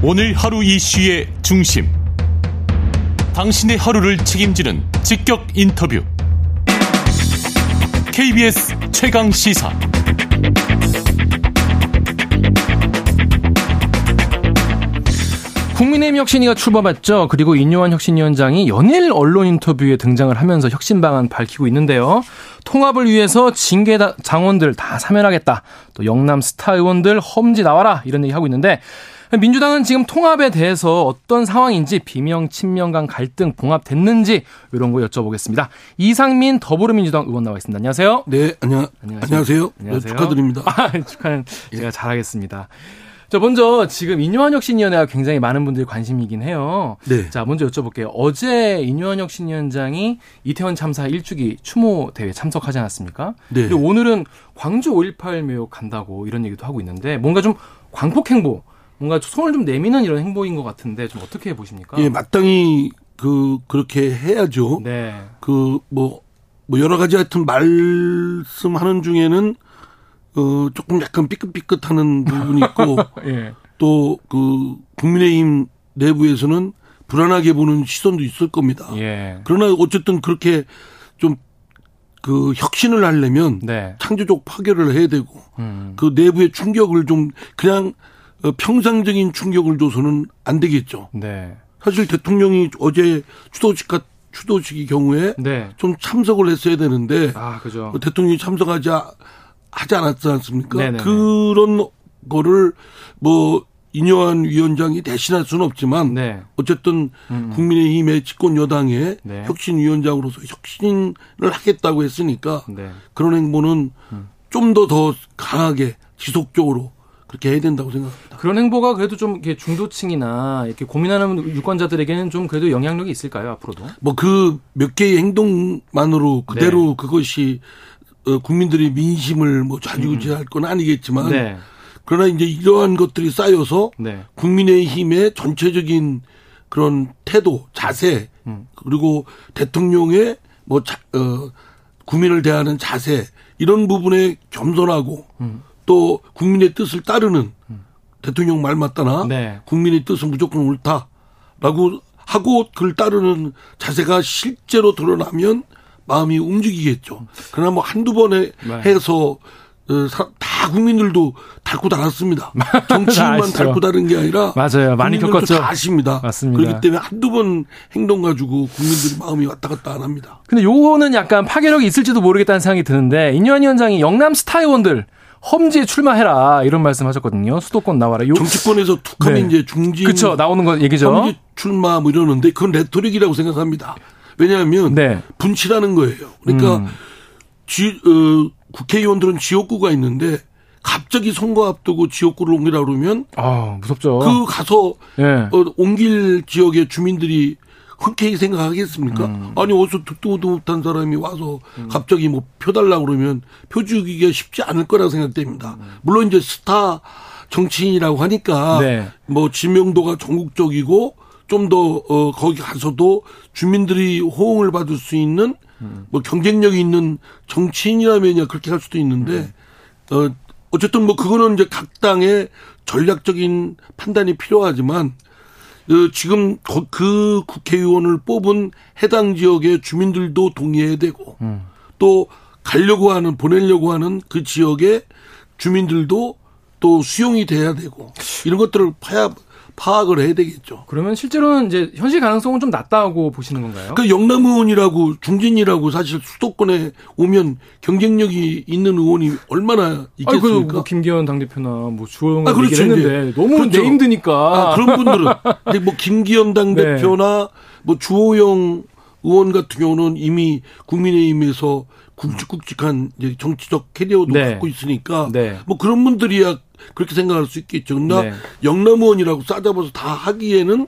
오늘 하루 이슈의 중심. 당신의 하루를 책임지는 직격 인터뷰. KBS 최강 시사. 국민의힘 혁신위가 출범했죠. 그리고 인요한 혁신위원장이 연일 언론 인터뷰에 등장을 하면서 혁신 방안 밝히고 있는데요. 통합을 위해서 징계 장원들 다 사면하겠다. 또 영남 스타 의원들 험지 나와라. 이런 얘기 하고 있는데 민주당은 지금 통합에 대해서 어떤 상황인지 비명, 친명 간 갈등 봉합됐는지 이런 거 여쭤보겠습니다. 이상민 더불어민주당 의원 나와 있습니다. 안녕하세요. 네, 안녕, 안녕하세요. 안녕하세요. 안녕하세요. 네, 축하드립니다. 아, 축하는 제가 예. 잘하겠습니다. 자, 먼저 지금 인유한혁 신위원회가 굉장히 많은 분들이 관심이긴 해요. 네. 자, 먼저 여쭤볼게요. 어제 인유한혁 신위원장이 이태원 참사 1주기 추모 대회 참석하지 않았습니까? 네. 그리고 오늘은 광주 5.18 묘역 간다고 이런 얘기도 하고 있는데 뭔가 좀 광폭 행보, 뭔가 손을 좀 내미는 이런 행보인 것 같은데 좀 어떻게 보십니까? 예, 마땅히 그 그렇게 해야죠. 네. 그 뭐뭐 뭐 여러 가지 하여튼 말씀하는 중에는 어, 조금 약간 삐끗삐끗하는 부분이 있고 예. 또그 국민의힘 내부에서는 불안하게 보는 시선도 있을 겁니다. 예. 그러나 어쨌든 그렇게 좀 그 혁신을 하려면 네. 창조적 파괴를 해야 되고 음. 그 내부의 충격을 좀 그냥 어, 평상적인 충격을 줘서는 안 되겠죠. 네. 사실 대통령이 어제 추도식 같 추도식의 경우에 네. 좀 참석을 했어야 되는데 아, 그죠. 대통령이 참석하지 하지 않았지 않습니까? 네네네. 그런 거를 뭐 인요한 위원장이 대신할 수는 없지만 네. 어쨌든 음. 국민의힘의 집권 여당의 네. 혁신위원장으로서 혁신을 하겠다고 했으니까 네. 그런 행보는 음. 좀더 더 강하게 지속적으로 그렇게 해야 된다고 생각합니다. 그런 행보가 그래도 좀 이렇게 중도층이나 이렇게 고민하는 유권자들에게는 좀 그래도 영향력이 있을까요 앞으로도? 뭐 그 몇 개의 행동만으로 그대로 네. 그것이 어, 국민들이 민심을 뭐 좌지우지할 건 아니겠지만 네. 그러나 이제 이러한 것들이 쌓여서 네. 국민의힘의 전체적인 그런 태도, 자세 음. 그리고 대통령의 뭐 자, 어, 국민을 대하는 자세 이런 부분에 겸손하고 음. 또 국민의 뜻을 따르는 음. 대통령 말 맞다나 네. 국민의 뜻은 무조건 옳다라고 하고 그걸 따르는 자세가 실제로 드러나면 마음이 움직이겠죠. 그러나 뭐 한두 번에 네. 해서 어, 다 국민들도 닳고 닳았습니다. 정치인만 닳고 닳은 게 아니라 맞아요. 많이 겪었죠. 다 아십니다. 맞습니다. 그렇기 때문에 한두 번 행동 가지고 국민들이 마음이 왔다 갔다 안 합니다. 근데 요거는 약간 파괴력이 있을지도 모르겠다는 생각이 드는데 인요한 위원장이 영남 스타 의원들 험지에 출마해라 이런 말씀하셨거든요. 수도권 나와라. 요 정치권에서 툭하면 네. 이제 중진 그쵸 나오는 거 얘기죠. 험지 출마 뭐 이러는데 그건 레토릭이라고 생각합니다. 왜냐하면 네. 분치라는 거예요. 그러니까 음. 지, 어, 국회의원들은 지역구가 있는데 갑자기 선거 앞두고 지역구를 옮기라 그러면 아 무섭죠. 그 가서 네. 어, 옮길 지역의 주민들이 흔쾌히 생각하겠습니까? 음. 아니 어디서 듣도 못한 사람이 와서 음. 갑자기 뭐 표 달라 그러면 표 주기가 쉽지 않을 거라 생각됩니다. 음. 물론 이제 스타 정치인이라고 하니까 네. 뭐 지명도가 전국적이고 좀 더 어, 거기 가서도 주민들이 호응을 받을 수 있는 뭐 경쟁력이 있는 정치인이라면야 그렇게 할 수도 있는데 어 어쨌든 뭐 그거는 이제 각 당의 전략적인 판단이 필요하지만 어, 지금 그 국회의원을 뽑은 해당 지역의 주민들도 동의해야 되고 음. 또 가려고 하는 보내려고 하는 그 지역의 주민들도 또 수용이 돼야 되고 이런 것들을 파야 파악을 해야 되겠죠. 그러면 실제로는 이제 현실 가능성은 좀 낮다고 보시는 건가요? 그 영남 의원이라고 중진이라고 사실 수도권에 오면 경쟁력이 있는 의원이 얼마나 있겠습니까? 아니, 그뭐 김기현 당대표나 뭐 주호영 아, 그렇죠. 했는데 너무 그렇죠. 내 힘드니까. 아, 그런 분들은 뭐 김기현 당대표나 네. 뭐 주호영 의원 같은 경우는 이미 국민의힘에서 굵직굵직한 정치적 캐리어도 네. 갖고 있으니까 네. 뭐 그런 분들이야 그렇게 생각할 수 있겠죠. 그러나 네. 영남 의원이라고 싸잡아서 다 하기에는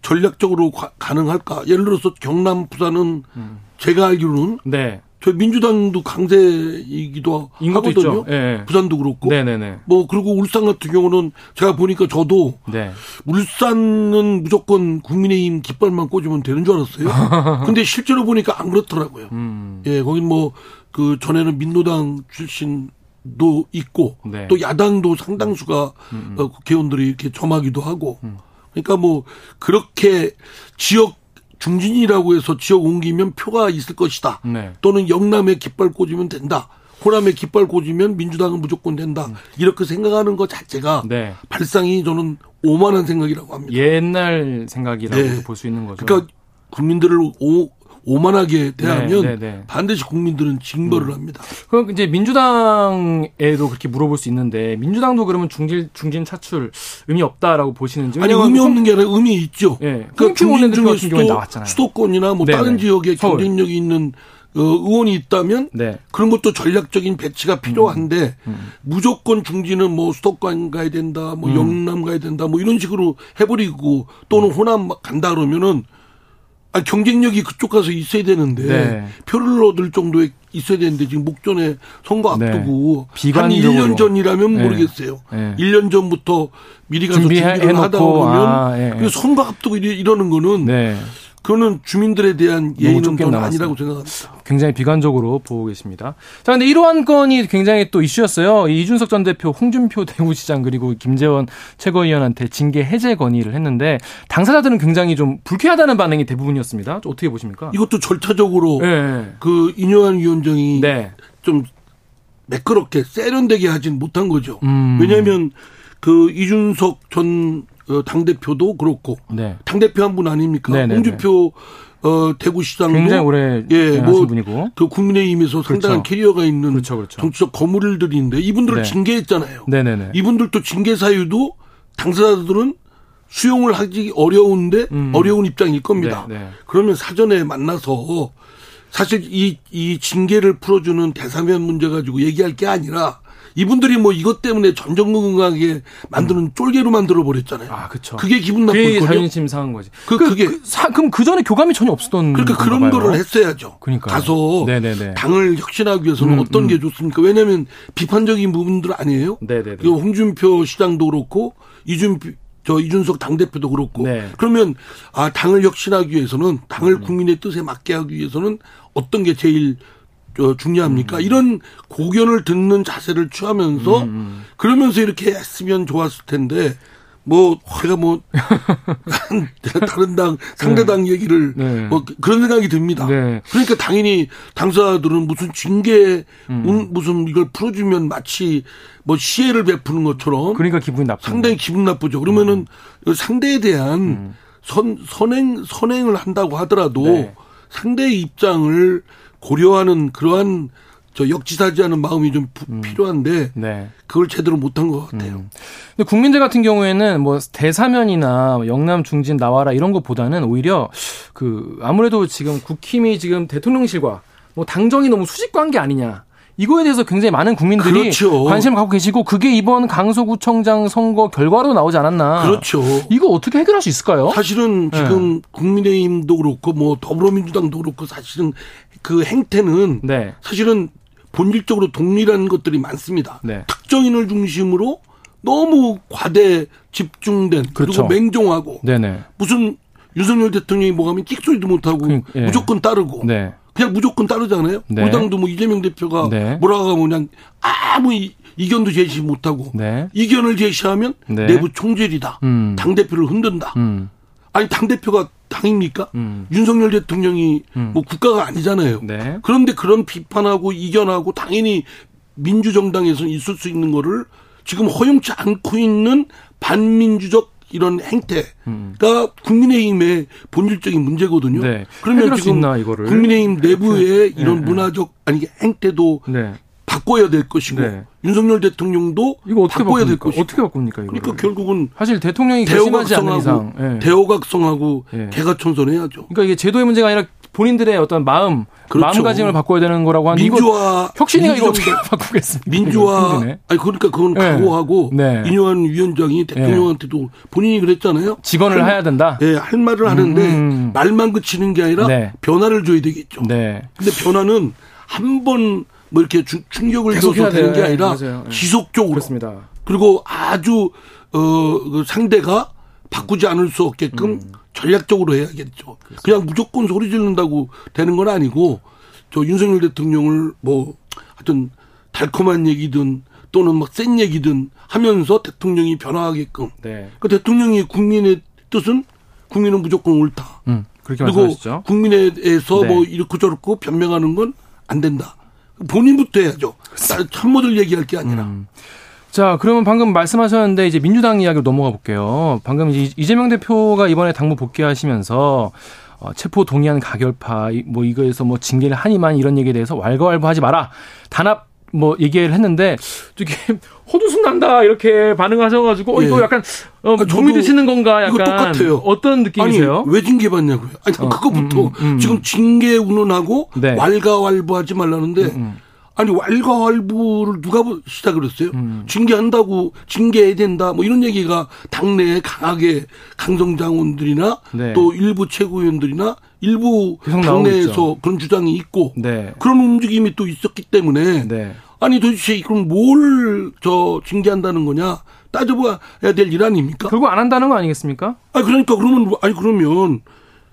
전략적으로 가, 능할까 예를 들어서 경남, 부산은 음. 제가 알기로는 네. 저 민주당도 강세이기도 하거든요. 네. 부산도 그렇고. 네네네. 뭐 그리고 울산 같은 경우는 제가 보니까 저도 네. 울산은 무조건 국민의힘 깃발만 꽂으면 되는 줄 알았어요. 근데 실제로 보니까 안 그렇더라고요. 음. 예, 거긴 뭐 그 전에는 민노당 출신 도 있고 네. 또 야당도 상당수가 음. 어, 국회의원들이 이렇게 점하기도 하고 음. 그러니까 뭐 그렇게 지역 중진이라고 해서 지역 옮기면 표가 있을 것이다. 네. 또는 영남에 깃발 꽂으면 된다. 호남에 깃발 꽂으면 민주당은 무조건 된다. 음. 이렇게 생각하는 것 자체가 네. 발상이 저는 오만한 생각이라고 합니다. 옛날 생각이라고 네. 볼수 있는 거죠. 그러니까 국민들을 오, 오만하게 대하면 네, 네, 네. 반드시 국민들은 징벌을 음. 합니다. 그럼 이제 민주당에도 그렇게 물어볼 수 있는데 민주당도 그러면 중진 중진 차출 의미 없다라고 보시는지 아니 의미 없는 게 아니라 의미 있죠. 네. 그러니까 중진 중에 수도, 수도권이나 뭐 네, 다른 네. 지역에 경쟁력이 있는 어, 의원이 있다면 네. 그런 것도 전략적인 배치가 필요한데 음. 음. 무조건 중진은 뭐 수도권 가야 된다, 뭐 음. 영남 가야 된다, 뭐 이런 식으로 해버리고 또는 음. 호남 간다 그러면은 아 경쟁력이 그쪽 가서 있어야 되는데 네. 표를 얻을 정도에 있어야 되는데 지금 목전에 선거 네. 앞두고 네. 한 1년 전이라면 네. 모르겠어요. 네. 1년 전부터 미리 가서 준비를 하다 보면 아, 예, 예. 선거 앞두고 이러는 거는 네. 그거는 주민들에 대한 예의는 더 아니라고 생각합니다. 굉장히 비관적으로 보고 계십니다. 자, 근데 이러한 건이 굉장히 또 이슈였어요. 이준석 전 대표, 홍준표 대구시장 그리고 김재원 최고위원한테 징계 해제 건의를 했는데 당사자들은 굉장히 좀 불쾌하다는 반응이 대부분이었습니다. 어떻게 보십니까? 이것도 절차적으로 네. 그 인효한 위원장이 네. 좀 매끄럽게 세련되게 하진 못한 거죠. 음. 왜냐하면 그 이준석 전 어, 당 대표도 그렇고 네. 당 대표 한 분 아닙니까? 네네네. 홍준표 어, 대구시장도 굉장히 오래 예, 뭐, 분이고. 그 국민의힘에서 상당한 그렇죠. 캐리어가 있는 그렇죠, 그렇죠. 정치적 거물들인데 이분들을 네. 징계했잖아요. 네네네. 이분들도 징계 사유도 당사자들은 수용을 하기 어려운데 음. 어려운 입장일 겁니다. 네, 네. 그러면 사전에 만나서 사실 이, 이 징계를 풀어주는 대사면 문제 가지고 얘기할 게 아니라 이분들이 뭐 이것 때문에 전전긍긍하게 만드는 음. 쫄개로 만들어 버렸잖아요. 아, 그렇죠. 그게 기분 나쁠 거죠. 자존심 상한 거지. 그, 그 그게 그, 사, 그럼 그 전에 교감이 전혀 없었던 그러니까 그런 봐요. 거를 했어야죠. 그러니까 가서 네네네. 당을 혁신하기 위해서는 음, 어떤 음. 게 좋습니까? 왜냐하면 비판적인 부분들 아니에요. 네네네. 그 홍준표 시장도 그렇고 이준표 저 이준석 당대표도 그렇고 네. 그러면 아 당을 혁신하기 위해서는 당을 음. 국민의 뜻에 맞게 하기 위해서는 어떤 게 제일 중요합니까? 음. 이런 고견을 듣는 자세를 취하면서 음. 음. 그러면서 이렇게 했으면 좋았을 텐데 뭐 제가 뭐 다른 당 상대 당 네. 얘기를 네. 뭐 그런 생각이 듭니다. 네. 그러니까 당연히 당사자들은 무슨 징계 음. 무슨 이걸 풀어주면 마치 뭐 시혜를 베푸는 것처럼 그러니까 기분이 나쁘 상당히 기분 나쁘죠. 그러면은 음. 상대에 대한 음. 선 선행 선행을 한다고 하더라도 네. 상대의 입장을 고려하는 그러한 저 역지사지 하는 마음이 좀 음. 필요한데 네. 그걸 제대로 못한 것 같아요. 음. 근데 국민들 같은 경우에는 뭐 대사면이나 영남 중진 나와라 이런 것보다는 오히려 그 아무래도 지금 국힘이 지금 대통령실과 뭐 당정이 너무 수직 관 계 아니냐. 이거에 대해서 굉장히 많은 국민들이 그렇죠. 관심을 갖고 계시고 그게 이번 강서구청장 선거 결과로 나오지 않았나. 그렇죠. 이거 어떻게 해결할 수 있을까요? 사실은 지금 네. 국민의힘도 그렇고 뭐 더불어민주당도 그렇고 사실은 그 행태는 네. 사실은 본질적으로 동일한 것들이 많습니다. 네. 특정인을 중심으로 너무 과대 집중된 그렇죠. 그리고 맹종하고 네네. 무슨 윤석열 대통령이 뭐 하면 찍소리도 못하고 그, 예. 무조건 따르고 네. 그냥 무조건 따르잖아요. 네. 우리 당도 뭐 이재명 대표가 네. 뭐라고 하면 그냥 아무 이, 견도 제시 못하고 네. 이견을 제시하면 네. 내부 총질이다. 음. 당 대표를 흔든다. 음. 아니 당 대표가 당입니까? 음. 윤석열 대통령이 음. 뭐 국가가 아니잖아요. 네. 그런데 그런 비판하고 이견하고 당연히 민주정당에서 있을 수 있는 거를 지금 허용치 않고 있는 반민주적 이런 행태가 음. 국민의힘의 본질적인 문제거든요. 네. 그러면 지금 있나, 국민의힘 내부의 네. 이런 네. 문화적 아니 행태도 네. 바꿔야 될 것이고 네. 윤석열 대통령도 이거 어떻게 바꿔야 바꿉니까? 될 것이고 어떻게 바꿉니까? 이거 그러니까 결국은 사실 대통령이 않는 이상 네. 대호각성하고 네. 개가천선해야죠. 그러니까 이게 제도의 문제가 아니라 본인들의 어떤 마음, 그렇죠. 마음가짐을 바꿔야 되는 거라고 하는데 민주화 혁신이가 이거 어떻게 바꾸겠습니까? 민주화 아니 그러니까 그건 네. 각오하고 네. 인요한 위원장이 대통령한테도 네. 본인이 그랬잖아요. 직원을 할, 해야 된다. 네, 할 말을 하는데 음. 음. 말만 그치는 게 아니라 네. 변화를 줘야 되겠죠. 네. 근데 변화는 한번 뭐 이렇게 주, 충격을 줘서 되는 게 아니라 네. 지속적으로 그렇습니다. 그리고 아주 어 그 상대가 바꾸지 않을 수 없게끔 음. 전략적으로 해야겠죠. 그렇습니다. 그냥 무조건 소리 지른다고 되는 건 아니고 저 윤석열 대통령을 뭐 하여튼 달콤한 얘기든 또는 막 센 얘기든 하면서 대통령이 변화하게끔. 네. 그 대통령이 국민의 뜻은 국민은 무조건 옳다. 음, 그렇게 그리고 말씀하시죠. 국민에 대해서 네. 뭐 이렇고 저렇고 변명하는 건 안 된다. 본인부터 해야죠. 참모들 얘기할 게 아니라. 음. 자, 그러면 방금 말씀하셨는데 이제 민주당 이야기로 넘어가 볼게요. 방금 이재명 대표가 이번에 당무 복귀하시면서 어, 체포 동의안 가결파 뭐 이거에서 뭐 징계를 하니만 이런 얘기에 대해서 왈가왈부하지 마라. 단합 뭐 얘기를 했는데 되게 호두순 난다 이렇게 반응하셔가지고 어, 이거 예. 약간 어, 좀이 드시는 건가 약간 똑같아요. 어떤 느낌이세요? 아니, 왜 징계 받냐고요? 아니 어, 그거부터 음, 음, 음. 지금 징계 운운하고 네. 왈가왈부하지 말라는데 음, 음. 아니 왈가왈부를 누가 시작을 했어요? 음. 징계한다고 징계해야 된다 뭐 이런 얘기가 당내에 강하게 강성장원들이나 네. 또 일부 최고위원들이나 일부 당내에서 그런 주장이 있고 네. 그런 움직임이 또 있었기 때문에 네. 아니 도대체 그럼 뭘 저 징계한다는 거냐 따져봐야 될 일 아닙니까? 결국 안 한다는 거 아니겠습니까? 아니 그러니까 그러면 아니 그러면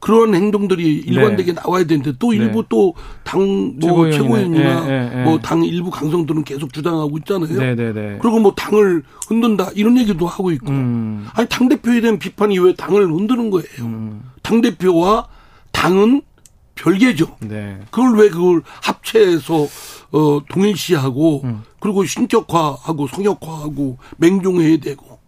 그런 행동들이 일관되게 네. 나와야 되는데 또 일부 네. 또당 뭐 최고위원이나 예, 예, 예. 뭐당 일부 강성들은 계속 주장하고 있잖아요. 네, 네, 네. 그리고 뭐 당을 흔든다 이런 얘기도 하고 있고 음. 아니 당 대표에 대한 비판이 왜 당을 흔드는 거예요? 음. 당 대표와 당은 별개죠. 네. 그걸 왜 그걸 합체해서 어 동일시하고 음. 그리고 신격화하고 성역화하고 맹종해야 되고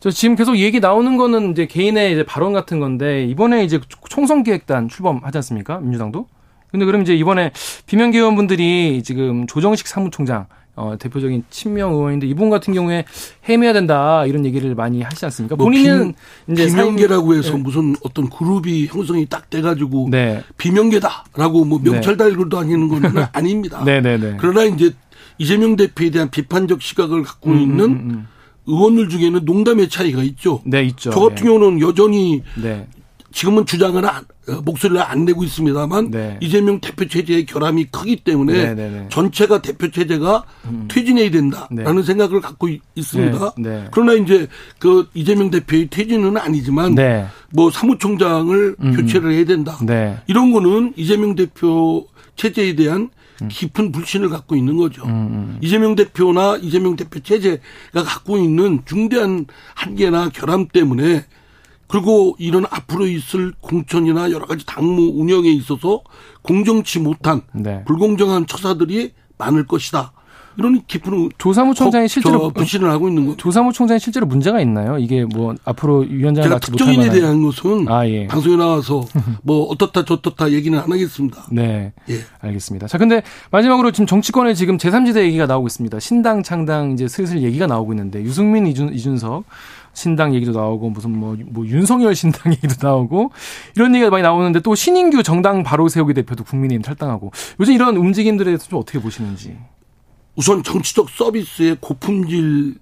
저 지금 계속 얘기 나오는 거는 이제 개인의 이제 발언 같은 건데 이번에 이제 총선 기획단 출범하지 않습니까? 민주당도. 근데 그럼 이제 이번에 비명계 의원분들이 지금 조정식 사무총장 어, 대표적인 친명 의원인데 이분 같은 경우에 해임해야 된다 이런 얘기를 많이 하시지 않습니까? 뭐 본인은 비, 이제 비명계라고 해서 네. 무슨 어떤 그룹이 형성이 딱 돼가지고 네. 비명계다라고 뭐 명찰 달고도 아니는 건 아닙니다. 네네네. 네, 네. 그러나 이제 이재명 대표에 대한 비판적 시각을 갖고 음, 있는 음, 음. 음. 의원들 중에는 농담의 차이가 있죠. 네, 있죠. 저 같은 네. 경우는 여전히 네. 지금은 주장을 안, 어, 목소리를 안 내고 있습니다만 네. 이재명 대표 체제의 결함이 크기 때문에 네, 네, 네. 전체가 대표 체제가 음. 퇴진해야 된다라는 네. 생각을 갖고 있습니다. 그러나 이제 그 이재명 대표의 퇴진은 아니지만 뭐 사무총장을 음. 교체를 해야 된다. 이런 거는 이재명 대표 체제에 대한 음. 깊은 불신을 갖고 있는 거죠. 음, 음. 이재명 대표나 이재명 대표 체제가 갖고 있는 중대한 한계나 결함 때문에 그리고 이런 앞으로 있을 공천이나 여러 가지 당무 운영에 있어서 공정치 못한 네. 불공정한 처사들이 많을 것이다. 이런 깊은 조사무총장이 실제로 부신을 하고 있는 거. 조사무총장이 실제로 문제가 있나요? 이게 뭐 앞으로 위원장을 맡지 특정인에 대한 것은 아, 예. 방송에 나와서 뭐 어떻다 저떻다 얘기는 안 하겠습니다. 네, 예. 알겠습니다. 자, 근데 마지막으로 지금 정치권에 지금 제3지대 얘기가 나오고 있습니다. 신당 창당 이제 슬슬 얘기가 나오고 있는데 유승민 이준, 이준석 신당 얘기도 나오고 무슨 뭐, 뭐 윤석열 신당 얘기도 나오고 이런 얘기가 많이 나오는데 또 신인규 정당 바로 세우기 대표도 국민의힘 탈당하고 요즘 이런 움직임들에 대해서 좀 어떻게 보시는지. 우선 정치적 서비스의 고품질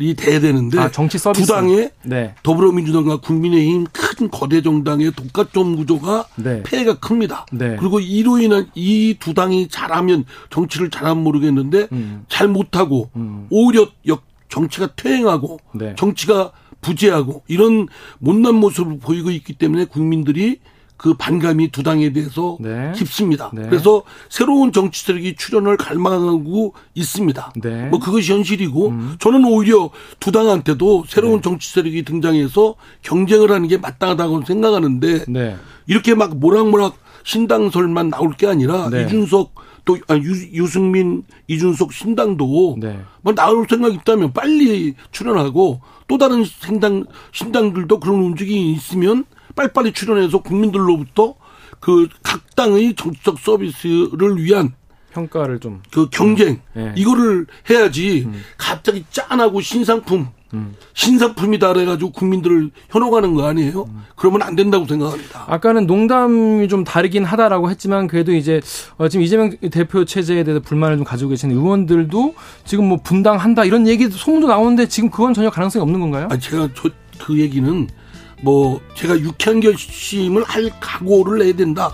이 돼야 되는데 아, 정치 서비스. 두 당의 네. 더불어민주당과 국민의힘 큰 거대 정당의 독과점 구조가 네. 폐해가 큽니다. 네. 그리고 이로 인한 이 두 당이 잘하면 정치를 잘하면 모르겠는데 음. 잘 못하고 음. 오히려 역 정치가 퇴행하고 네. 정치가 부재하고 이런 못난 모습을 보이고 있기 때문에 국민들이 그 반감이 두 당에 대해서 네. 깊습니다. 네. 그래서 새로운 정치 세력이 출연을 갈망하고 있습니다. 네. 뭐 그것이 현실이고 음. 저는 오히려 두 당한테도 새로운 네. 정치 세력이 등장해서 경쟁을 하는 게 마땅하다고 생각하는데 네. 이렇게 막 모락모락 신당설만 나올 게 아니라 네. 이준석 또 아, 유, 승민 이준석 신당도 뭐 나올 생각 있다면 빨리 출연하고 또 다른 신당 신당들도 그런 움직임이 있으면 빨리빨리 출연해서 국민들로부터 그 각 당의 정치적 서비스를 위한 평가를 좀 그 경쟁 음. 네. 이거를 해야지 음. 갑자기 짠하고 신상품 음. 신상품이다 그래가지고 국민들을 현혹하는 거 아니에요? 음. 그러면 안 된다고 생각합니다. 아까는 농담이 좀 다르긴 하다라고 했지만 그래도 이제 어, 지금 이재명 대표 체제에 대해서 불만을 좀 가지고 계시는 의원들도 지금 뭐 분당한다 이런 얘기도 소문도 나오는데 지금 그건 전혀 가능성이 없는 건가요? 아 제가 저, 그 얘기는 뭐 제가 유쾌한 결심을 할 각오를 해야 된다.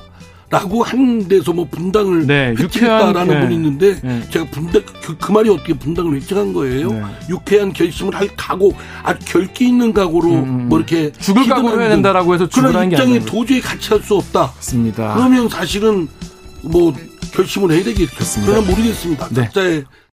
라고 한 데서 뭐 분당을 네, 획득했다라는 네. 분이 있는데 네. 제가 분당 그, 그, 말이 어떻게 분당을 획득한 거예요? 네. 유쾌한 결심을 할 각오, 아주 결기 있는 각오로 음, 음, 음. 뭐 이렇게 죽을 각오를 해야 된다라고 해서 그런 입장에 도저히 같이 할 수 없다. 맞습니다. 그러면 사실은 뭐 결심을 해야 되겠죠. 그러나 모르겠습니다. 네. 각자의